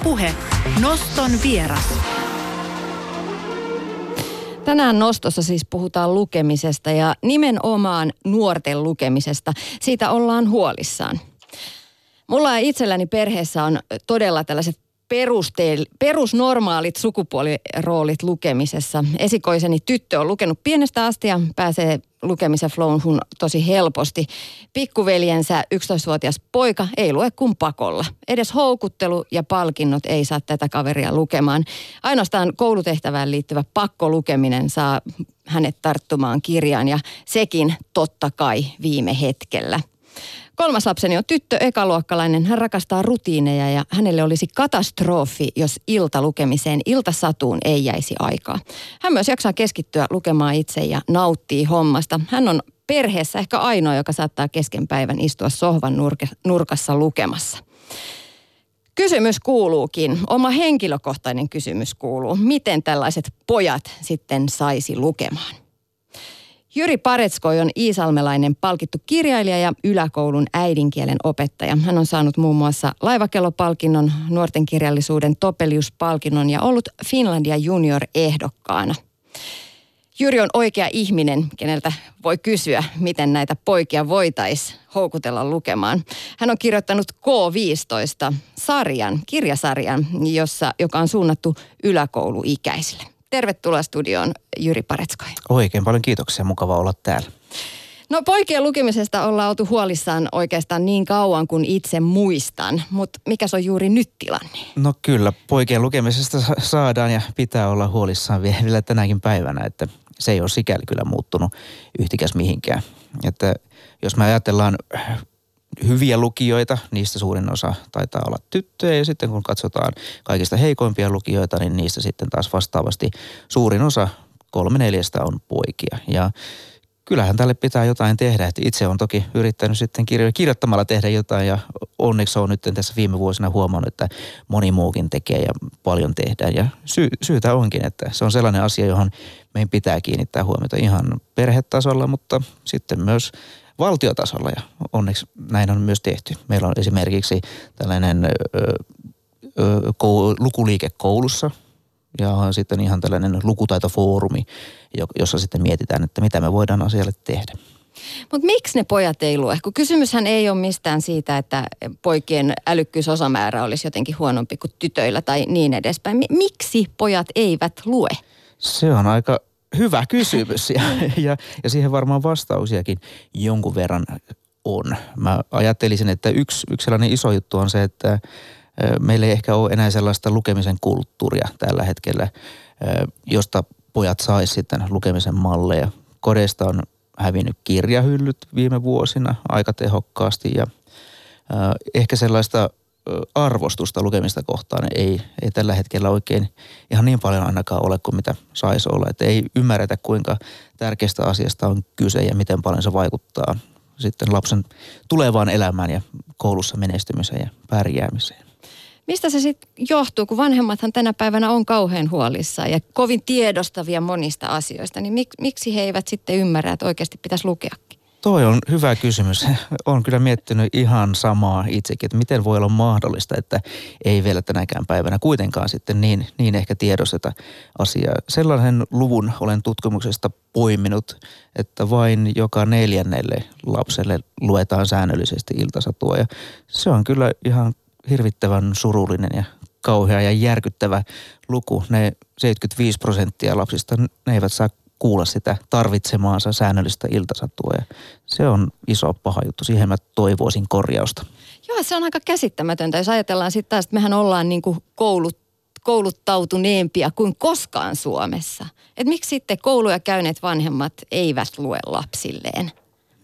Ylepuhe Noston vieras. Tänään nostossa siis puhutaan lukemisesta ja nimenomaan nuorten lukemisesta. Siitä ollaan huolissaan. Mulla itselläni perheessä on todella tällaiset perusteel, perusnormaalit sukupuoliroolit lukemisessa. Esikoiseni tyttö on lukenut pienestä asti ja pääsee lukemisen flowhun tosi helposti. Pikkuveljensä 11-vuotias poika ei lue kuin pakolla. Edes houkuttelu ja palkinnot ei saa tätä kaveria lukemaan. Ainoastaan koulutehtävään liittyvä pakkolukeminen saa hänet tarttumaan kirjaan ja sekin totta kai viime hetkellä. Kolmas lapseni on tyttö, ekaluokkalainen. Hän rakastaa rutiineja ja hänelle olisi katastrofi, jos iltalukemiseen, iltasatuun ei jäisi aikaa. Hän myös jaksaa keskittyä lukemaan itse ja nauttii hommasta. Hän on perheessä ehkä ainoa, joka saattaa kesken päivän istua sohvan nurkassa lukemassa. Kysymys kuuluukin, oma henkilökohtainen kysymys kuuluu, miten tällaiset pojat sitten saisi lukemaan? Jyri Paretskoi on iisalmelainen palkittu kirjailija ja yläkoulun äidinkielen opettaja. Hän on saanut muun muassa laivakellopalkinnon, nuorten kirjallisuuden Topelius-palkinnon ja ollut Finlandia Junior-ehdokkaana. Jyri on oikea ihminen, keneltä voi kysyä, miten näitä poikia voitaisiin houkutella lukemaan. Hän on kirjoittanut K15-sarjan, kirjasarjan, jossa, joka on suunnattu yläkouluikäisille. Tervetuloa studioon Jyri Paretskoi. Oikein paljon kiitoksia, mukava olla täällä. No poikien lukemisesta ollaan oltu huolissaan oikeastaan niin kauan kuin itse muistan, mutta mikä se on juuri nyt tilanne? No kyllä, poikien lukemisesta saadaan ja pitää olla huolissaan vielä tänäkin päivänä, että se ei ole sikäli kyllä muuttunut yhtikäs mihinkään. Että jos me ajatellaan hyviä lukijoita, niistä suurin osa taitaa olla tyttöjä ja sitten kun katsotaan kaikista heikoimpia lukijoita, niin niistä sitten taas vastaavasti suurin osa kolme neljästä on poikia. Ja kyllähän tälle pitää jotain tehdä. Että itse on toki yrittänyt sitten kirjo- kirjoittamalla tehdä jotain ja onneksi on nyt tässä viime vuosina huomannut, että moni muukin tekee ja paljon tehdään. Ja sy- syytä onkin, että se on sellainen asia, johon meidän pitää kiinnittää huomiota ihan perhetasolla, mutta sitten myös valtiotasolla ja onneksi näin on myös tehty. Meillä on esimerkiksi tällainen ö, ö, kou, lukuliike koulussa ja on sitten ihan tällainen lukutaitofoorumi, jossa sitten mietitään, että mitä me voidaan asialle tehdä. Mutta miksi ne pojat ei lue? Kun kysymyshän ei ole mistään siitä, että poikien älykkyysosamäärä olisi jotenkin huonompi kuin tytöillä tai niin edespäin. Miksi pojat eivät lue? Se on aika hyvä kysymys ja, ja, ja siihen varmaan vastausiakin jonkun verran on. Mä ajattelisin, että yksi, yksi sellainen iso juttu on se, että meillä ei ehkä ole enää sellaista lukemisen kulttuuria tällä hetkellä, josta pojat saisi sitten lukemisen malleja. Kodeista on hävinnyt kirjahyllyt viime vuosina aika tehokkaasti ja ehkä sellaista arvostusta lukemista kohtaan ei, ei tällä hetkellä oikein ihan niin paljon ainakaan ole kuin mitä saisi olla. Että ei ymmärretä kuinka tärkeästä asiasta on kyse ja miten paljon se vaikuttaa sitten lapsen tulevaan elämään ja koulussa menestymiseen ja pärjäämiseen. Mistä se sitten johtuu, kun vanhemmathan tänä päivänä on kauhean huolissaan ja kovin tiedostavia monista asioista, niin mik, miksi he eivät sitten ymmärrä, että oikeasti pitäisi lukeakin? Toi on hyvä kysymys. Olen kyllä miettinyt ihan samaa itsekin, että miten voi olla mahdollista, että ei vielä tänäkään päivänä kuitenkaan sitten niin, niin ehkä tiedosteta asiaa. Sellaisen luvun olen tutkimuksesta poiminut, että vain joka neljännelle lapselle luetaan säännöllisesti iltasatua ja se on kyllä ihan hirvittävän surullinen ja kauhea ja järkyttävä luku. Ne 75 prosenttia lapsista, ne eivät saa kuulla sitä tarvitsemaansa säännöllistä iltasatua. Ja se on iso paha juttu. Siihen mä toivoisin korjausta. Joo, se on aika käsittämätöntä. Jos ajatellaan sitten taas, että mehän ollaan niin kuin koulut, kouluttautuneempia kuin koskaan Suomessa. Et miksi sitten kouluja käyneet vanhemmat eivät lue lapsilleen?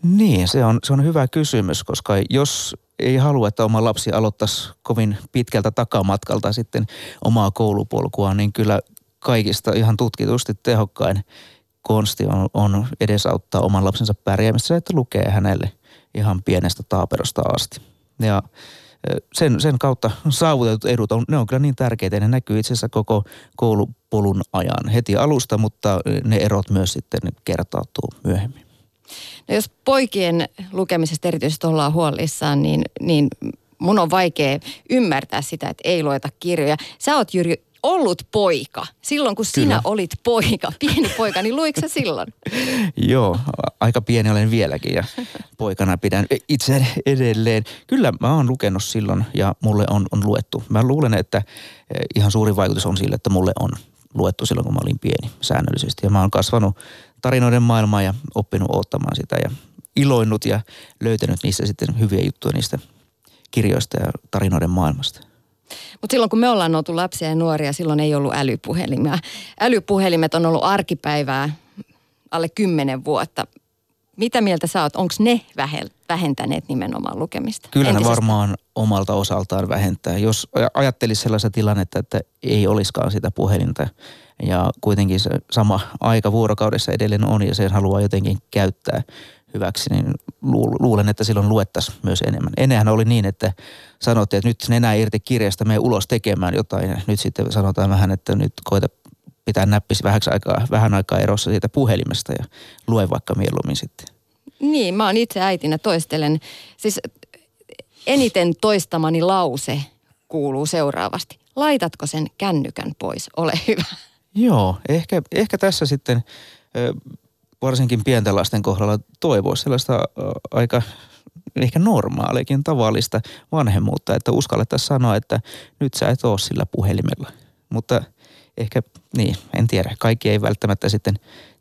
Niin, se on, se on hyvä kysymys, koska jos ei halua, että oma lapsi aloittaisi kovin pitkältä takamatkalta sitten omaa koulupolkua, niin kyllä kaikista ihan tutkitusti tehokkain konsti on, on edesauttaa oman lapsensa pärjäämistä että lukee hänelle ihan pienestä taaperosta asti. Ja sen, sen kautta saavutetut edut, on, ne on kyllä niin tärkeitä. Ne näkyy itse asiassa koko koulupolun ajan heti alusta, mutta ne erot myös sitten kertautuu myöhemmin. No jos poikien lukemisesta erityisesti ollaan huolissaan, niin, niin mun on vaikea ymmärtää sitä, että ei lueta kirjoja. Sä oot Jyri ollut poika. Silloin kun Kyllä. sinä olit poika, pieni poika, niin luiko sä silloin? Joo, aika pieni olen vieläkin ja poikana pidän itse edelleen. Kyllä mä oon lukenut silloin ja mulle on, on luettu. Mä luulen, että eh, ihan suuri vaikutus on sille, että mulle on luettu silloin, kun mä olin pieni säännöllisesti. Ja mä oon kasvanut tarinoiden maailmaa ja oppinut ottamaan sitä ja iloinnut ja löytänyt niistä sitten hyviä juttuja niistä kirjoista ja tarinoiden maailmasta. Mutta silloin kun me ollaan oltu lapsia ja nuoria, silloin ei ollut älypuhelimia. Älypuhelimet on ollut arkipäivää alle kymmenen vuotta. Mitä mieltä sä oot? Onko ne vähentäneet nimenomaan lukemista? Kyllä ne varmaan omalta osaltaan vähentää. Jos ajattelisi sellaista tilannetta, että ei olisikaan sitä puhelinta ja kuitenkin se sama aika vuorokaudessa edelleen on ja sen haluaa jotenkin käyttää – hyväksi, niin luulen, että silloin luettaisiin myös enemmän. Ennenhän oli niin, että sanottiin, että nyt nenä irti kirjasta, me ulos tekemään jotain. Ja nyt sitten sanotaan vähän, että nyt koita pitää näppisi vähäksi aikaa, vähän aikaa erossa siitä puhelimesta ja lue vaikka mieluummin sitten. Niin, mä oon itse äitinä toistelen. Siis eniten toistamani lause kuuluu seuraavasti. Laitatko sen kännykän pois? Ole hyvä. Joo, ehkä, ehkä tässä sitten varsinkin pienten lasten kohdalla toivoisi sellaista aika ehkä normaalikin tavallista vanhemmuutta, että uskallettaisiin sanoa, että nyt sä et ole sillä puhelimella. Mutta ehkä, niin, en tiedä, kaikki ei välttämättä sitten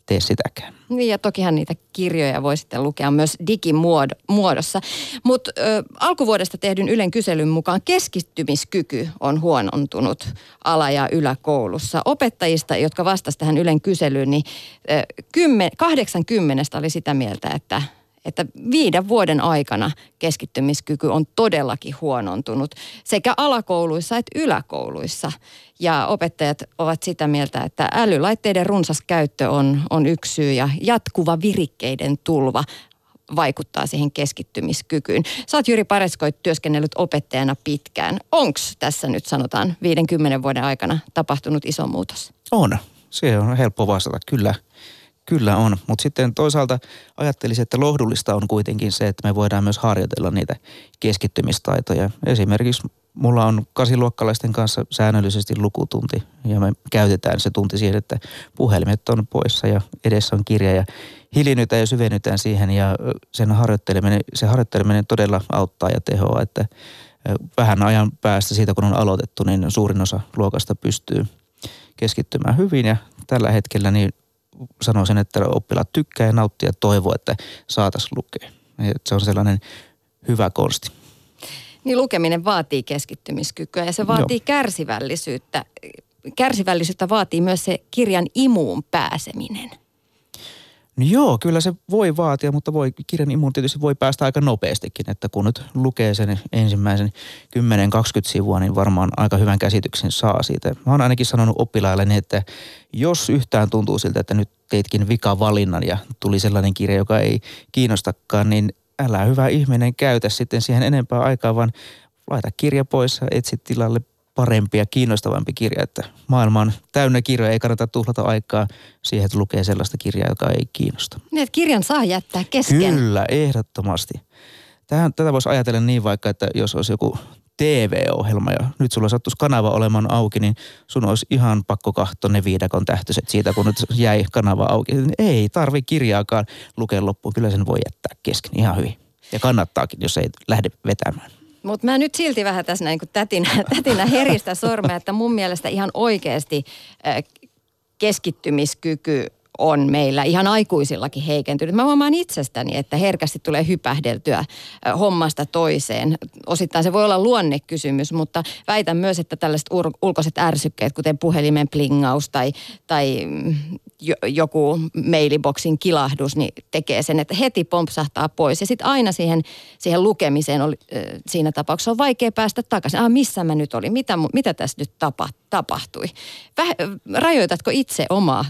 tee sitäkään. Niin ja tokihan niitä kirjoja voi sitten lukea myös digimuodossa. Mutta alkuvuodesta tehdyn Ylen kyselyn mukaan keskittymiskyky on huonontunut ala- ja yläkoulussa. Opettajista, jotka vastasivat tähän Ylen kyselyyn, niin ö, 80 oli sitä mieltä, että että viiden vuoden aikana keskittymiskyky on todellakin huonontunut sekä alakouluissa että yläkouluissa. Ja opettajat ovat sitä mieltä, että älylaitteiden runsas käyttö on, on yksi syy ja jatkuva virikkeiden tulva vaikuttaa siihen keskittymiskykyyn. Sä oot Jyri Pareskoit työskennellyt opettajana pitkään. Onko tässä nyt sanotaan 50 vuoden aikana tapahtunut iso muutos? On. Se on helppo vastata. Kyllä, Kyllä on, mutta sitten toisaalta ajattelisin, että lohdullista on kuitenkin se, että me voidaan myös harjoitella niitä keskittymistaitoja. Esimerkiksi mulla on kasiluokkalaisten kanssa säännöllisesti lukutunti ja me käytetään se tunti siihen, että puhelimet on poissa ja edessä on kirja ja hiljennytään ja syvennytään siihen ja sen harjoitteleminen, se harjoitteleminen todella auttaa ja tehoa, että vähän ajan päästä siitä kun on aloitettu, niin suurin osa luokasta pystyy keskittymään hyvin ja tällä hetkellä niin sanoisin, että oppilaat tykkää ja nauttia ja toivoo, että saataisiin lukea. Se on sellainen hyvä konsti. Niin lukeminen vaatii keskittymiskykyä ja se vaatii Joo. kärsivällisyyttä. Kärsivällisyyttä vaatii myös se kirjan imuun pääseminen. No joo, kyllä se voi vaatia, mutta voi, kirjan imuun tietysti voi päästä aika nopeastikin, että kun nyt lukee sen ensimmäisen 10-20 sivua, niin varmaan aika hyvän käsityksen saa siitä. Mä oon ainakin sanonut oppilaille, että jos yhtään tuntuu siltä, että nyt teitkin vika valinnan ja tuli sellainen kirja, joka ei kiinnostakaan, niin älä hyvä ihminen käytä sitten siihen enempää aikaa, vaan laita kirja pois ja etsi tilalle parempi ja kiinnostavampi kirja, että maailma on täynnä kirjoja, ei kannata tuhlata aikaa siihen, että lukee sellaista kirjaa, joka ei kiinnosta. Niin, että kirjan saa jättää kesken. Kyllä, ehdottomasti. Tähän, tätä voisi ajatella niin vaikka, että jos olisi joku TV-ohjelma ja nyt sulla sattuisi kanava olemaan auki, niin sun olisi ihan pakko katsoa ne viidakon tähtöiset siitä, kun nyt jäi kanava auki. Ei tarvi kirjaakaan lukea loppuun, kyllä sen voi jättää kesken ihan hyvin. Ja kannattaakin, jos ei lähde vetämään. Mutta mä nyt silti vähän tässä näin kuin tätinä, tätinä heristä sormea, että mun mielestä ihan oikeasti keskittymiskyky on meillä ihan aikuisillakin heikentynyt. Mä huomaan itsestäni, että herkästi tulee hypähdeltyä hommasta toiseen. Osittain se voi olla luonnekysymys, mutta väitän myös, että tällaiset ulkoiset ärsykkeet, kuten puhelimen plingaus tai, tai mm, joku mailiboksin kilahdus, niin tekee sen, että heti pompsahtaa pois. Ja sitten aina siihen, siihen lukemiseen oli, siinä tapauksessa on vaikea päästä takaisin. Ah, missä mä nyt olin? Mitä, mitä tässä nyt tapa, tapahtui? Väh, rajoitatko itse omaa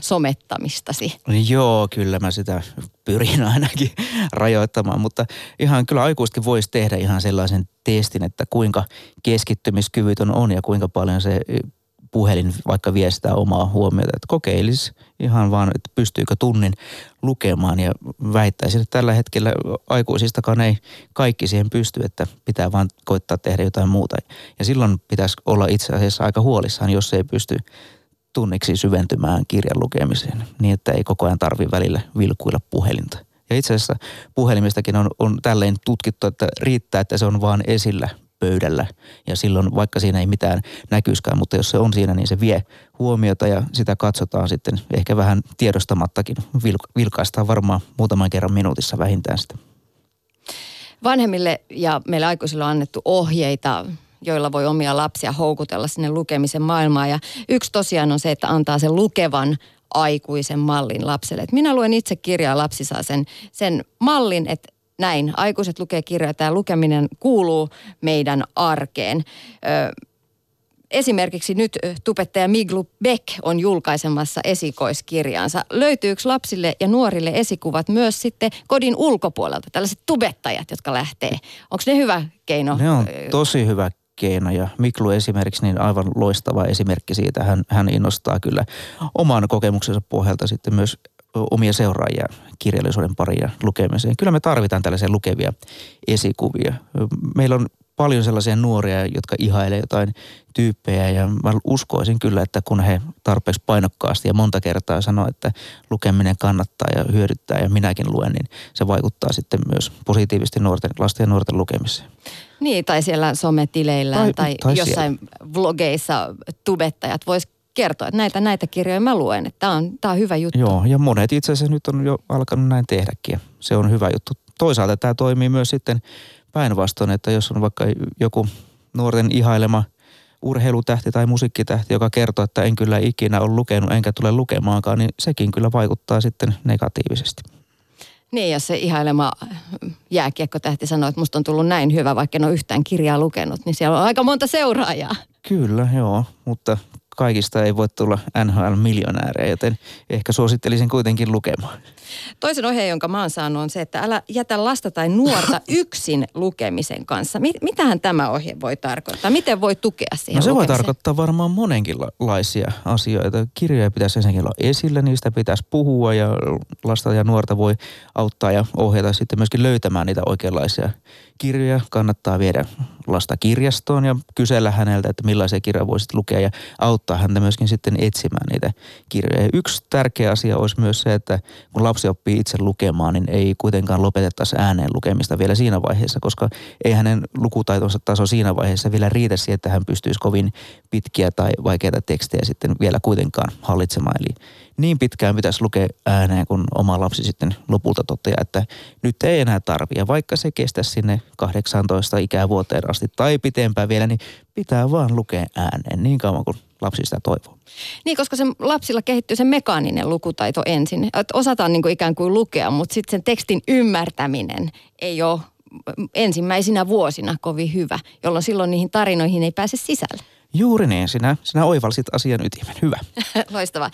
somettamistasi? Joo, kyllä mä sitä pyrin ainakin rajoittamaan, mutta ihan kyllä aikuisetkin voisi tehdä ihan sellaisen testin, että kuinka keskittymiskyvytön on ja kuinka paljon se puhelin vaikka vie sitä omaa huomiota, että kokeilisi ihan vaan, että pystyykö tunnin lukemaan ja väittäisin, että tällä hetkellä aikuisistakaan ei kaikki siihen pysty, että pitää vaan koittaa tehdä jotain muuta. Ja silloin pitäisi olla itse asiassa aika huolissaan, jos ei pysty tunniksi syventymään kirjan lukemiseen, niin että ei koko ajan tarvi välillä vilkuilla puhelinta. Ja itse asiassa puhelimistakin on, on tälleen tutkittu, että riittää, että se on vaan esillä pöydällä ja silloin vaikka siinä ei mitään näkyskään, mutta jos se on siinä, niin se vie huomiota ja sitä katsotaan sitten ehkä vähän tiedostamattakin. Vilkaistaan varmaan muutaman kerran minuutissa vähintään sitä. Vanhemmille ja meille aikuisille on annettu ohjeita joilla voi omia lapsia houkutella sinne lukemisen maailmaan. Ja yksi tosiaan on se, että antaa sen lukevan aikuisen mallin lapselle. Et minä luen itse kirjaa, lapsi saa sen, sen mallin, että näin, aikuiset lukee kirjoja, tämä lukeminen kuuluu meidän arkeen. Ö, esimerkiksi nyt tubettaja Miglu Beck on julkaisemassa esikoiskirjaansa. Löytyykö lapsille ja nuorille esikuvat myös sitten kodin ulkopuolelta, tällaiset tubettajat, jotka lähtee? Onko ne hyvä keino? Ne on tosi hyvä keinoja. Miklu esimerkiksi niin aivan loistava esimerkki siitä. Hän, hän innostaa kyllä oman kokemuksensa pohjalta sitten myös omia seuraajia kirjallisuuden paria lukemiseen. Kyllä me tarvitaan tällaisia lukevia esikuvia. Meillä on paljon sellaisia nuoria, jotka ihailee jotain tyyppejä ja mä uskoisin kyllä, että kun he tarpeeksi painokkaasti ja monta kertaa sanoo, että lukeminen kannattaa ja hyödyttää ja minäkin luen, niin se vaikuttaa sitten myös positiivisesti nuorten, lasten ja nuorten lukemiseen. Niin, tai siellä sometileillä tai, tai, tai jossain siellä. vlogeissa tubettajat vois kertoa, että näitä, näitä kirjoja mä luen, että tämä on, tää on hyvä juttu. Joo, ja monet itse asiassa nyt on jo alkanut näin tehdäkin. Se on hyvä juttu. Toisaalta tämä toimii myös sitten päinvastoin, että jos on vaikka joku nuorten ihailema urheilutähti tai musiikkitähti, joka kertoo, että en kyllä ikinä ole lukenut enkä tule lukemaankaan, niin sekin kyllä vaikuttaa sitten negatiivisesti. Niin, jos se ihailema jääkiekkotähti sanoo, että musta on tullut näin hyvä, vaikka en ole yhtään kirjaa lukenut, niin siellä on aika monta seuraajaa. Kyllä, joo, mutta kaikista ei voi tulla NHL-miljonäärejä, joten ehkä suosittelisin kuitenkin lukemaan. Toisen ohjeen, jonka mä oon saanut, on se, että älä jätä lasta tai nuorta yksin lukemisen kanssa. Mitähän tämä ohje voi tarkoittaa? Miten voi tukea siihen No se lukemiseen? voi tarkoittaa varmaan monenkinlaisia asioita. Kirjoja pitäisi ensinnäkin olla esillä, niistä pitäisi puhua ja lasta ja nuorta voi auttaa ja ohjata sitten myöskin löytämään niitä oikeanlaisia kirjoja. Kannattaa viedä lasta kirjastoon ja kysellä häneltä, että millaisia kirjoja voisit lukea ja auttaa häntä myöskin sitten etsimään niitä kirjoja. Ja yksi tärkeä asia olisi myös se, että kun lapsi oppii itse lukemaan, niin ei kuitenkaan lopetettaisi ääneen lukemista vielä siinä vaiheessa, koska ei hänen lukutaitonsa taso siinä vaiheessa vielä riitä siihen, että hän pystyisi kovin pitkiä tai vaikeita tekstejä sitten vielä kuitenkaan hallitsemaan. Eli niin pitkään pitäisi lukea ääneen, kun oma lapsi sitten lopulta toteaa, että nyt ei enää tarvitse. Vaikka se kestä sinne 18 ikävuoteen asti tai pitempään vielä, niin pitää vaan lukea ääneen niin kauan kuin lapsi sitä toivoo. Niin, koska se lapsilla kehittyy se mekaaninen lukutaito ensin. Että osataan niin kuin ikään kuin lukea, mutta sitten sen tekstin ymmärtäminen ei ole ensimmäisinä vuosina kovin hyvä, jolloin silloin niihin tarinoihin ei pääse sisälle. Juuri niin, sinä, sinä oivalsit asian ytimen. Hyvä. Loistavaa.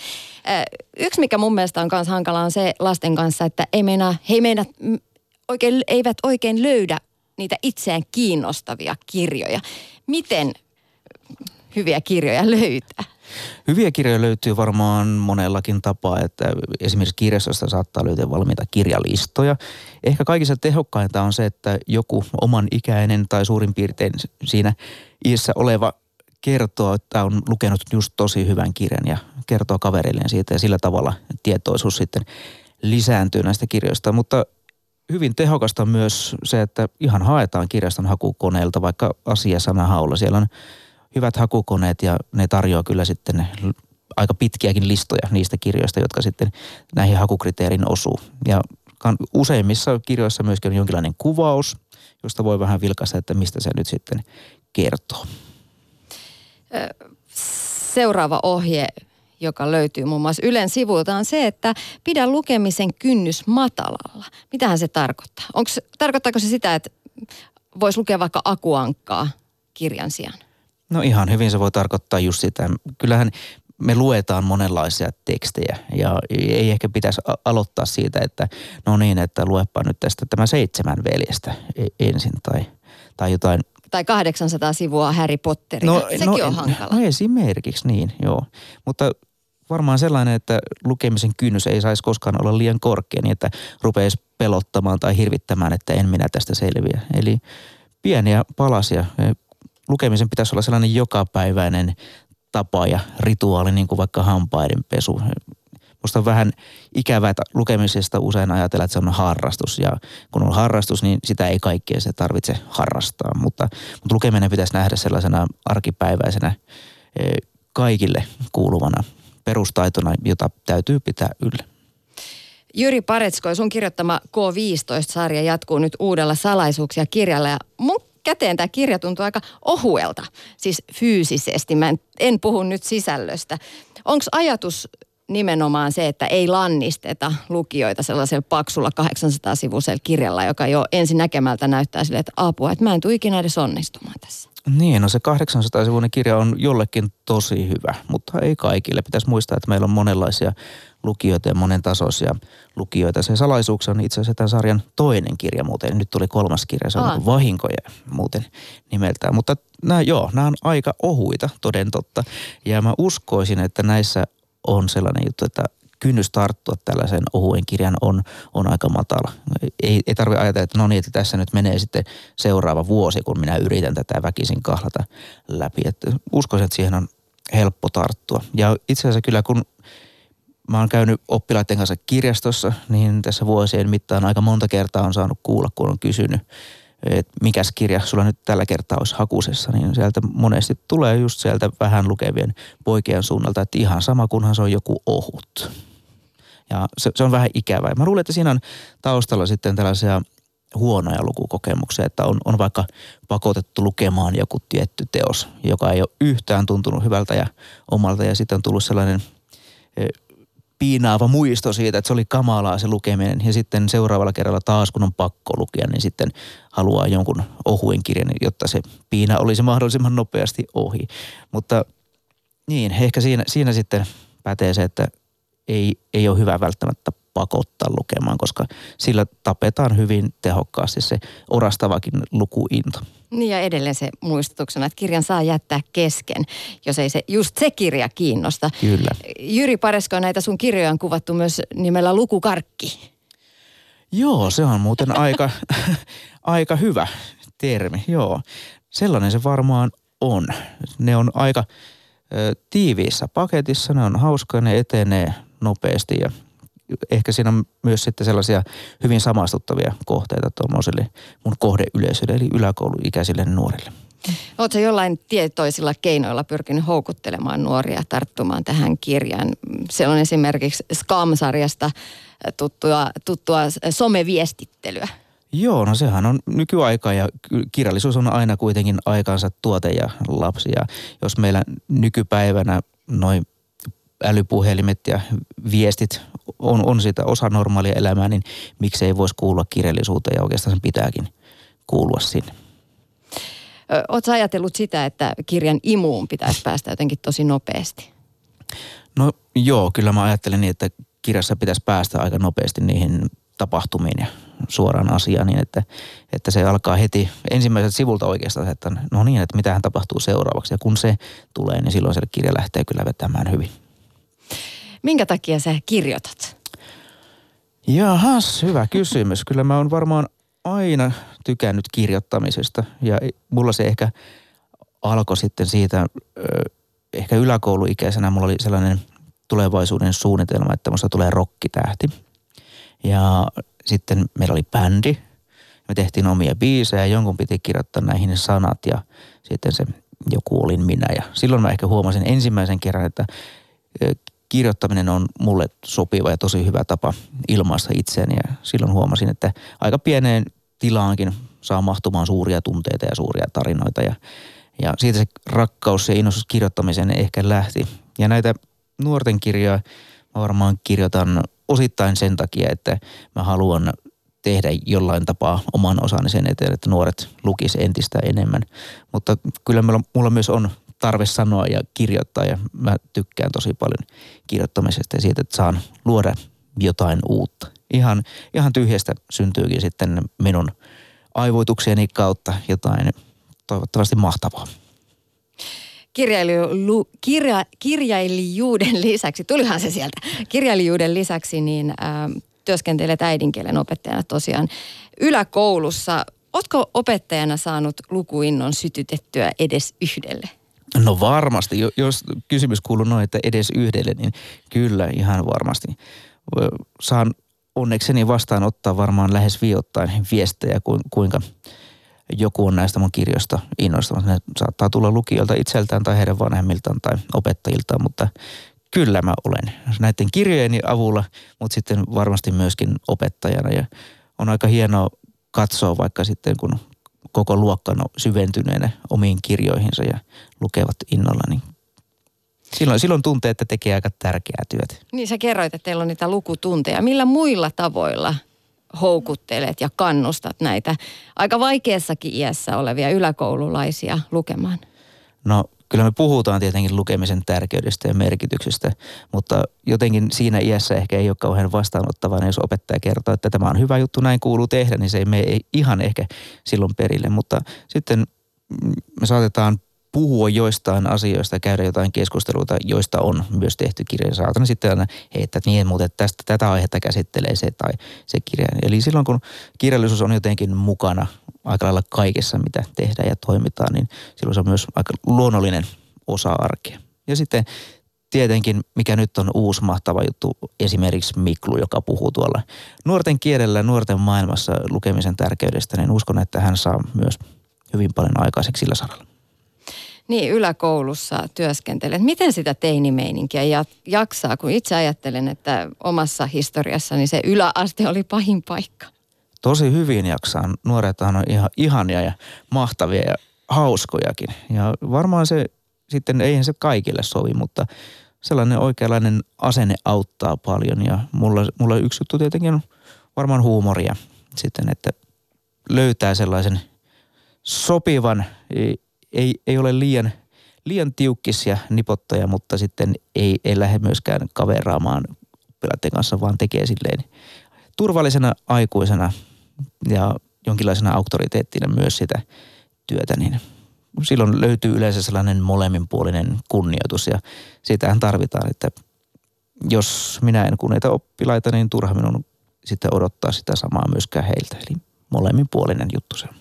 Yksi, mikä mun mielestä on myös hankala, on se lasten kanssa, että ei meina, he ei meina, oikein, eivät oikein löydä niitä itseään kiinnostavia kirjoja. Miten hyviä kirjoja löytää? Hyviä kirjoja löytyy varmaan monellakin tapaa, että esimerkiksi kirjastosta saattaa löytyä valmiita kirjalistoja. Ehkä kaikissa tehokkainta on se, että joku oman ikäinen tai suurin piirtein siinä iässä oleva kertoo, että on lukenut just tosi hyvän kirjan ja kertoo kaverilleen siitä ja sillä tavalla tietoisuus sitten lisääntyy näistä kirjoista. Mutta hyvin tehokasta myös se, että ihan haetaan kirjaston hakukoneelta vaikka asiasanahaulla. Siellä on hyvät hakukoneet ja ne tarjoaa kyllä sitten aika pitkiäkin listoja niistä kirjoista, jotka sitten näihin hakukriteerin osuu. Ja useimmissa kirjoissa myöskin on jonkinlainen kuvaus, josta voi vähän vilkaista, että mistä se nyt sitten kertoo. Seuraava ohje, joka löytyy muun muassa Ylen sivuilta, on se, että pidä lukemisen kynnys matalalla. Mitähän se tarkoittaa? Onks, tarkoittaako se sitä, että voisi lukea vaikka akuankkaa kirjan sijaan? No ihan hyvin se voi tarkoittaa just sitä. Kyllähän me luetaan monenlaisia tekstejä ja ei ehkä pitäisi aloittaa siitä, että no niin, että luepa nyt tästä tämä seitsemän veljestä e-, ensin tai, tai jotain Tai 800 sivua Harry Potteria. No, Sekin no, on hankala. No esimerkiksi niin, joo. Mutta varmaan sellainen, että lukemisen kynnys ei saisi koskaan olla liian korkea, niin että rupeaisi pelottamaan tai hirvittämään, että en minä tästä selviä. Eli pieniä palasia. Lukemisen pitäisi olla sellainen jokapäiväinen tapa ja rituaali, niin kuin vaikka hampaiden pesu. Musta on vähän ikävää, että lukemisesta usein ajatellaan, että se on harrastus. Ja kun on harrastus, niin sitä ei kaikkea se tarvitse harrastaa. Mutta, mutta lukeminen pitäisi nähdä sellaisena arkipäiväisenä eh, kaikille kuuluvana perustaitona, jota täytyy pitää yllä. Jyri Paretsko, sun kirjoittama K15-sarja jatkuu nyt uudella salaisuuksia kirjalla ja mun käteen tämä kirja tuntuu aika ohuelta, siis fyysisesti. Mä en, en puhu nyt sisällöstä. Onko ajatus nimenomaan se, että ei lannisteta lukijoita sellaisella paksulla 800-sivuisella kirjalla, joka jo ensin näkemältä näyttää sille, että apua, että mä en tule ikinä edes onnistumaan tässä. Niin, no se 800-sivuinen kirja on jollekin tosi hyvä, mutta ei kaikille. Pitäisi muistaa, että meillä on monenlaisia lukijoita ja monen tasoisia lukijoita. Se salaisuus on itse asiassa tämän sarjan toinen kirja muuten. Nyt tuli kolmas kirja, se on Aa. vahinkoja muuten nimeltään. Mutta nämä, joo, nämä on aika ohuita, toden totta. Ja mä uskoisin, että näissä on sellainen juttu, että kynnys tarttua tällaisen ohuen kirjan on, on aika matala. Ei, ei tarvitse ajatella, että no niin, että tässä nyt menee sitten seuraava vuosi, kun minä yritän tätä väkisin kahlata läpi. Että uskoisin, että siihen on helppo tarttua. Ja itse asiassa kyllä kun mä oon käynyt oppilaiden kanssa kirjastossa, niin tässä vuosien mittaan aika monta kertaa on saanut kuulla, kun on kysynyt, että mikäs kirja sulla nyt tällä kertaa olisi hakusessa, niin sieltä monesti tulee just sieltä vähän lukevien poikien suunnalta, että ihan sama kunhan se on joku ohut. Ja se, se on vähän ikävää. Mä luulen, että siinä on taustalla sitten tällaisia huonoja lukukokemuksia, että on, on vaikka pakotettu lukemaan joku tietty teos, joka ei ole yhtään tuntunut hyvältä ja omalta ja sitten on tullut sellainen piinaava muisto siitä, että se oli kamalaa se lukeminen. Ja sitten seuraavalla kerralla taas, kun on pakko lukea, niin sitten haluaa jonkun ohuen kirjan, jotta se piina olisi mahdollisimman nopeasti ohi. Mutta niin, ehkä siinä, siinä sitten pätee se, että ei, ei ole hyvä välttämättä pakottaa lukemaan, koska sillä tapetaan hyvin tehokkaasti se orastavakin lukuinto. Niin ja edelleen se muistutuksena, että kirjan saa jättää kesken, jos ei se just se kirja kiinnosta. Kyllä. Jyri Paresko, näitä sun kirjoja on kuvattu myös nimellä Lukukarkki. Joo, se on muuten aika, aika hyvä termi, joo. Sellainen se varmaan on. Ne on aika ö, tiiviissä paketissa, ne on hauskoja, ne etenee nopeasti ja ehkä siinä on myös sitten sellaisia hyvin samastuttavia kohteita tuommoiselle mun kohdeyleisölle, eli yläkouluikäisille nuorille. Oletko jollain tietoisilla keinoilla pyrkinyt houkuttelemaan nuoria tarttumaan tähän kirjaan? Se on esimerkiksi Scam-sarjasta tuttua, tuttua someviestittelyä. Joo, no sehän on nykyaika ja kirjallisuus on aina kuitenkin aikansa tuote ja lapsi. Ja jos meillä nykypäivänä noin älypuhelimet ja viestit on, on sitä osa normaalia elämää, niin miksei voisi kuulua kirjallisuuteen ja oikeastaan sen pitääkin kuulua sinne. Oletko ajatellut sitä, että kirjan imuun pitäisi päästä jotenkin tosi nopeasti? No joo, kyllä mä ajattelen niin, että kirjassa pitäisi päästä aika nopeasti niihin tapahtumiin ja suoraan asiaan niin, että, että se alkaa heti ensimmäiseltä sivulta oikeastaan, että no niin, että mitähän tapahtuu seuraavaksi. Ja kun se tulee, niin silloin se kirja lähtee kyllä vetämään hyvin. Minkä takia sä kirjoitat? Jahas, hyvä kysymys. Kyllä mä oon varmaan aina tykännyt kirjoittamisesta ja mulla se ehkä alkoi sitten siitä, ehkä yläkouluikäisenä mulla oli sellainen tulevaisuuden suunnitelma, että musta tulee rokkitähti. Ja sitten meillä oli bändi. Me tehtiin omia biisejä, jonkun piti kirjoittaa näihin sanat ja sitten se joku olin minä. Ja silloin mä ehkä huomasin ensimmäisen kerran, että kirjoittaminen on mulle sopiva ja tosi hyvä tapa ilmaista itseäni ja silloin huomasin, että aika pieneen tilaankin saa mahtumaan suuria tunteita ja suuria tarinoita ja, ja siitä se rakkaus ja innostus kirjoittamiseen ehkä lähti. Ja näitä nuorten kirjoja mä varmaan kirjoitan osittain sen takia, että mä haluan tehdä jollain tapaa oman osani sen eteen, että nuoret lukis entistä enemmän. Mutta kyllä mulla, mulla myös on tarve sanoa ja kirjoittaa ja mä tykkään tosi paljon kirjoittamisesta ja siitä, että saan luoda jotain uutta. Ihan, ihan tyhjästä syntyykin sitten minun aivoituksieni kautta jotain toivottavasti mahtavaa. Kirjaililu, kirja, kirjailijuuden lisäksi, tulihan se sieltä, kirjailijuuden lisäksi niin äh, työskentelet äidinkielen opettajana tosiaan yläkoulussa. Oletko opettajana saanut lukuinnon sytytettyä edes yhdelle? No varmasti. Jos kysymys kuuluu noin, että edes yhdelle, niin kyllä ihan varmasti. Saan onnekseni vastaanottaa varmaan lähes viikoittain viestejä, kuinka joku on näistä mun kirjoista innostunut. Ne saattaa tulla lukijoilta itseltään tai heidän vanhemmiltaan tai opettajiltaan, mutta kyllä mä olen näiden kirjojeni avulla, mutta sitten varmasti myöskin opettajana. Ja on aika hienoa katsoa vaikka sitten, kun koko luokka on syventyneenä omiin kirjoihinsa ja lukevat innolla, niin silloin, silloin tuntee, että tekee aika tärkeää työtä. Niin sä kerroit, että teillä on niitä lukutunteja. Millä muilla tavoilla houkuttelet ja kannustat näitä aika vaikeassakin iässä olevia yläkoululaisia lukemaan? No kyllä me puhutaan tietenkin lukemisen tärkeydestä ja merkityksestä, mutta jotenkin siinä iässä ehkä ei ole kauhean vastaanottavaa, jos opettaja kertoo, että tämä on hyvä juttu, näin kuuluu tehdä, niin se ei mene ihan ehkä silloin perille. Mutta sitten me saatetaan puhua joistain asioista, käydä jotain keskusteluita, joista on myös tehty kirja. Saatan sitten aina heittää, että niin muuten tästä, tätä aihetta käsittelee se tai se kirja. Eli silloin kun kirjallisuus on jotenkin mukana aika lailla kaikessa, mitä tehdään ja toimitaan, niin silloin se on myös aika luonnollinen osa arkea. Ja sitten tietenkin, mikä nyt on uusi mahtava juttu, esimerkiksi Miklu, joka puhuu tuolla nuorten kielellä, nuorten maailmassa lukemisen tärkeydestä, niin uskon, että hän saa myös hyvin paljon aikaiseksi sillä saralla. Niin, yläkoulussa työskentelet. Miten sitä teinimeininkiä jaksaa, kun itse ajattelen, että omassa historiassani se yläaste oli pahin paikka? tosi hyvin jaksaa. Nuorethan on ihan ihania ja mahtavia ja hauskojakin. Ja varmaan se sitten, eihän se kaikille sovi, mutta sellainen oikeanlainen asenne auttaa paljon. Ja mulla, mulla yksi juttu tietenkin on varmaan huumoria sitten, että löytää sellaisen sopivan, ei, ei, ole liian, liian tiukkis ja nipottaja, mutta sitten ei, ei lähde myöskään kaveraamaan oppilaiden kanssa, vaan tekee silleen turvallisena aikuisena ja jonkinlaisena auktoriteettina myös sitä työtä, niin silloin löytyy yleensä sellainen molemminpuolinen kunnioitus ja sitähän tarvitaan, että jos minä en kunnioita oppilaita, niin turha minun sitten odottaa sitä samaa myöskään heiltä. Eli molemminpuolinen juttu se on.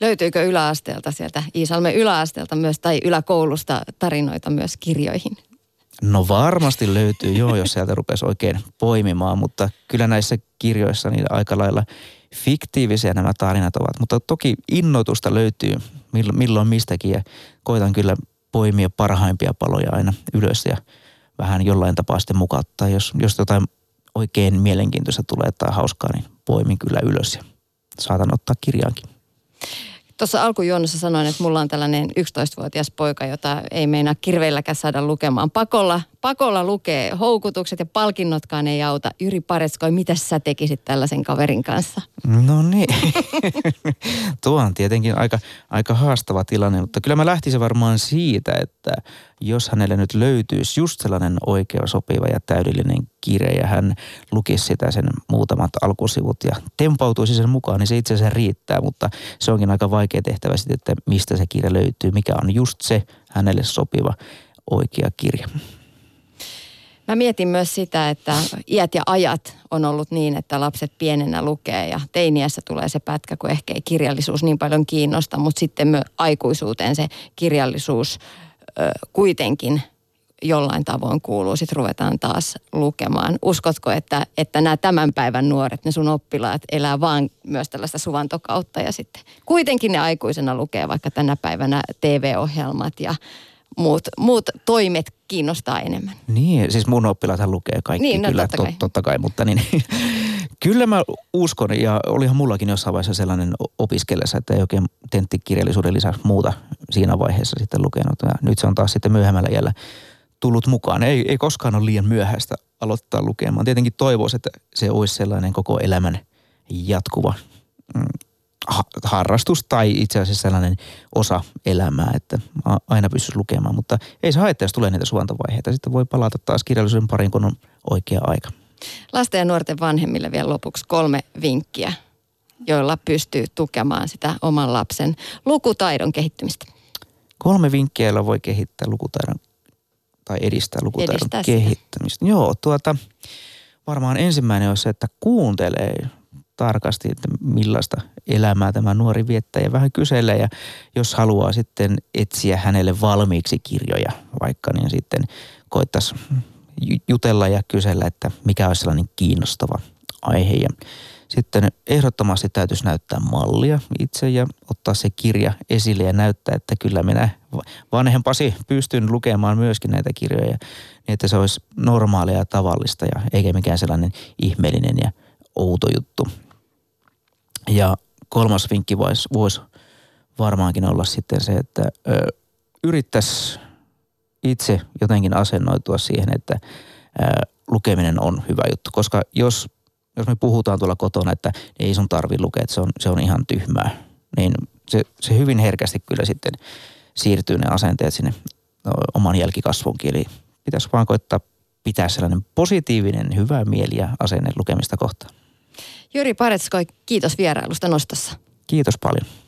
Löytyykö yläasteelta sieltä Iisalmen yläasteelta myös tai yläkoulusta tarinoita myös kirjoihin? No varmasti löytyy, joo, jos sieltä rupesi oikein poimimaan, mutta kyllä näissä kirjoissa niin aika lailla fiktiivisiä nämä tarinat ovat. Mutta toki innoitusta löytyy milloin mistäkin ja koitan kyllä poimia parhaimpia paloja aina ylös ja vähän jollain tapaa sitten mukauttaa. Jos, jos jotain oikein mielenkiintoista tulee tai hauskaa, niin poimin kyllä ylös ja saatan ottaa kirjaankin. Tuossa alkujuonnossa sanoin, että mulla on tällainen 11-vuotias poika, jota ei meinaa kirveilläkään saada lukemaan. Pakolla, pakolla lukee houkutukset ja palkinnotkaan ei auta. Yri Paretskoi, mitä sä tekisit tällaisen kaverin kanssa? No niin. Tuo on tietenkin aika, aika haastava tilanne, mutta kyllä mä lähtisin varmaan siitä, että jos hänelle nyt löytyisi just sellainen oikea, sopiva ja täydellinen kirja ja hän lukisi sitä sen muutamat alkusivut ja tempautuisi sen mukaan, niin se itse asiassa riittää, mutta se onkin aika vaikea tehtävä sitten, että mistä se kirja löytyy, mikä on just se hänelle sopiva oikea kirja. Mä mietin myös sitä, että iät ja ajat on ollut niin, että lapset pienenä lukee ja teiniässä tulee se pätkä, kun ehkä ei kirjallisuus niin paljon kiinnosta, mutta sitten myös aikuisuuteen se kirjallisuus ö, kuitenkin jollain tavoin kuuluu, sitten ruvetaan taas lukemaan. Uskotko, että, että nämä tämän päivän nuoret, ne sun oppilaat elää vaan myös tällaista suvantokautta ja sitten kuitenkin ne aikuisena lukee vaikka tänä päivänä TV-ohjelmat ja muut, muut toimet kiinnostaa enemmän. Niin, siis mun oppilaathan lukee kaikki niin, no, kyllä, totta kai. Tot, totta kai, mutta niin, kyllä mä uskon ja olihan mullakin jossain vaiheessa sellainen opiskellessa, että ei oikein tenttikirjallisuuden lisäksi muuta siinä vaiheessa sitten lukenut. Ja nyt se on taas sitten myöhemmällä jällä tullut mukaan. Ei, ei koskaan ole liian myöhäistä aloittaa lukemaan. Tietenkin toivoisi, että se olisi sellainen koko elämän jatkuva mm, harrastus tai itse asiassa sellainen osa elämää, että aina pystyisi lukemaan, mutta ei se haittaa, jos tulee niitä suvantovaiheita. Sitten voi palata taas kirjallisuuden pariin, kun on oikea aika. Lasten ja nuorten vanhemmille vielä lopuksi kolme vinkkiä. joilla pystyy tukemaan sitä oman lapsen lukutaidon kehittymistä? Kolme vinkkiä, joilla voi kehittää lukutaidon tai edistää lukutaidon Edistää sitä. kehittämistä. Joo, tuota, varmaan ensimmäinen on se, että kuuntelee tarkasti, että millaista elämää tämä nuori viettää ja vähän kyselee ja jos haluaa sitten etsiä hänelle valmiiksi kirjoja vaikka, niin sitten koittaisi ju- jutella ja kysellä, että mikä olisi sellainen kiinnostava aihe ja sitten ehdottomasti täytyisi näyttää mallia itse ja ottaa se kirja esille ja näyttää, että kyllä minä vanhempasi pystyn lukemaan myöskin näitä kirjoja niin, että se olisi normaalia ja tavallista ja eikä mikään sellainen ihmeellinen ja outo juttu. Ja kolmas vinkki voisi vois varmaankin olla sitten se, että ö, yrittäisi itse jotenkin asennoitua siihen, että ö, lukeminen on hyvä juttu. Koska jos, jos me puhutaan tuolla kotona, että ei sun tarvi lukea, että se on, se on ihan tyhmää, niin se, se hyvin herkästi kyllä sitten siirtyy ne asenteet sinne oman jälkikasvunkin. Eli pitäisi vaan koittaa pitää sellainen positiivinen, hyvä mieli ja asenne lukemista kohtaan. Jyri Paretskoi, kiitos vierailusta nostossa. Kiitos paljon.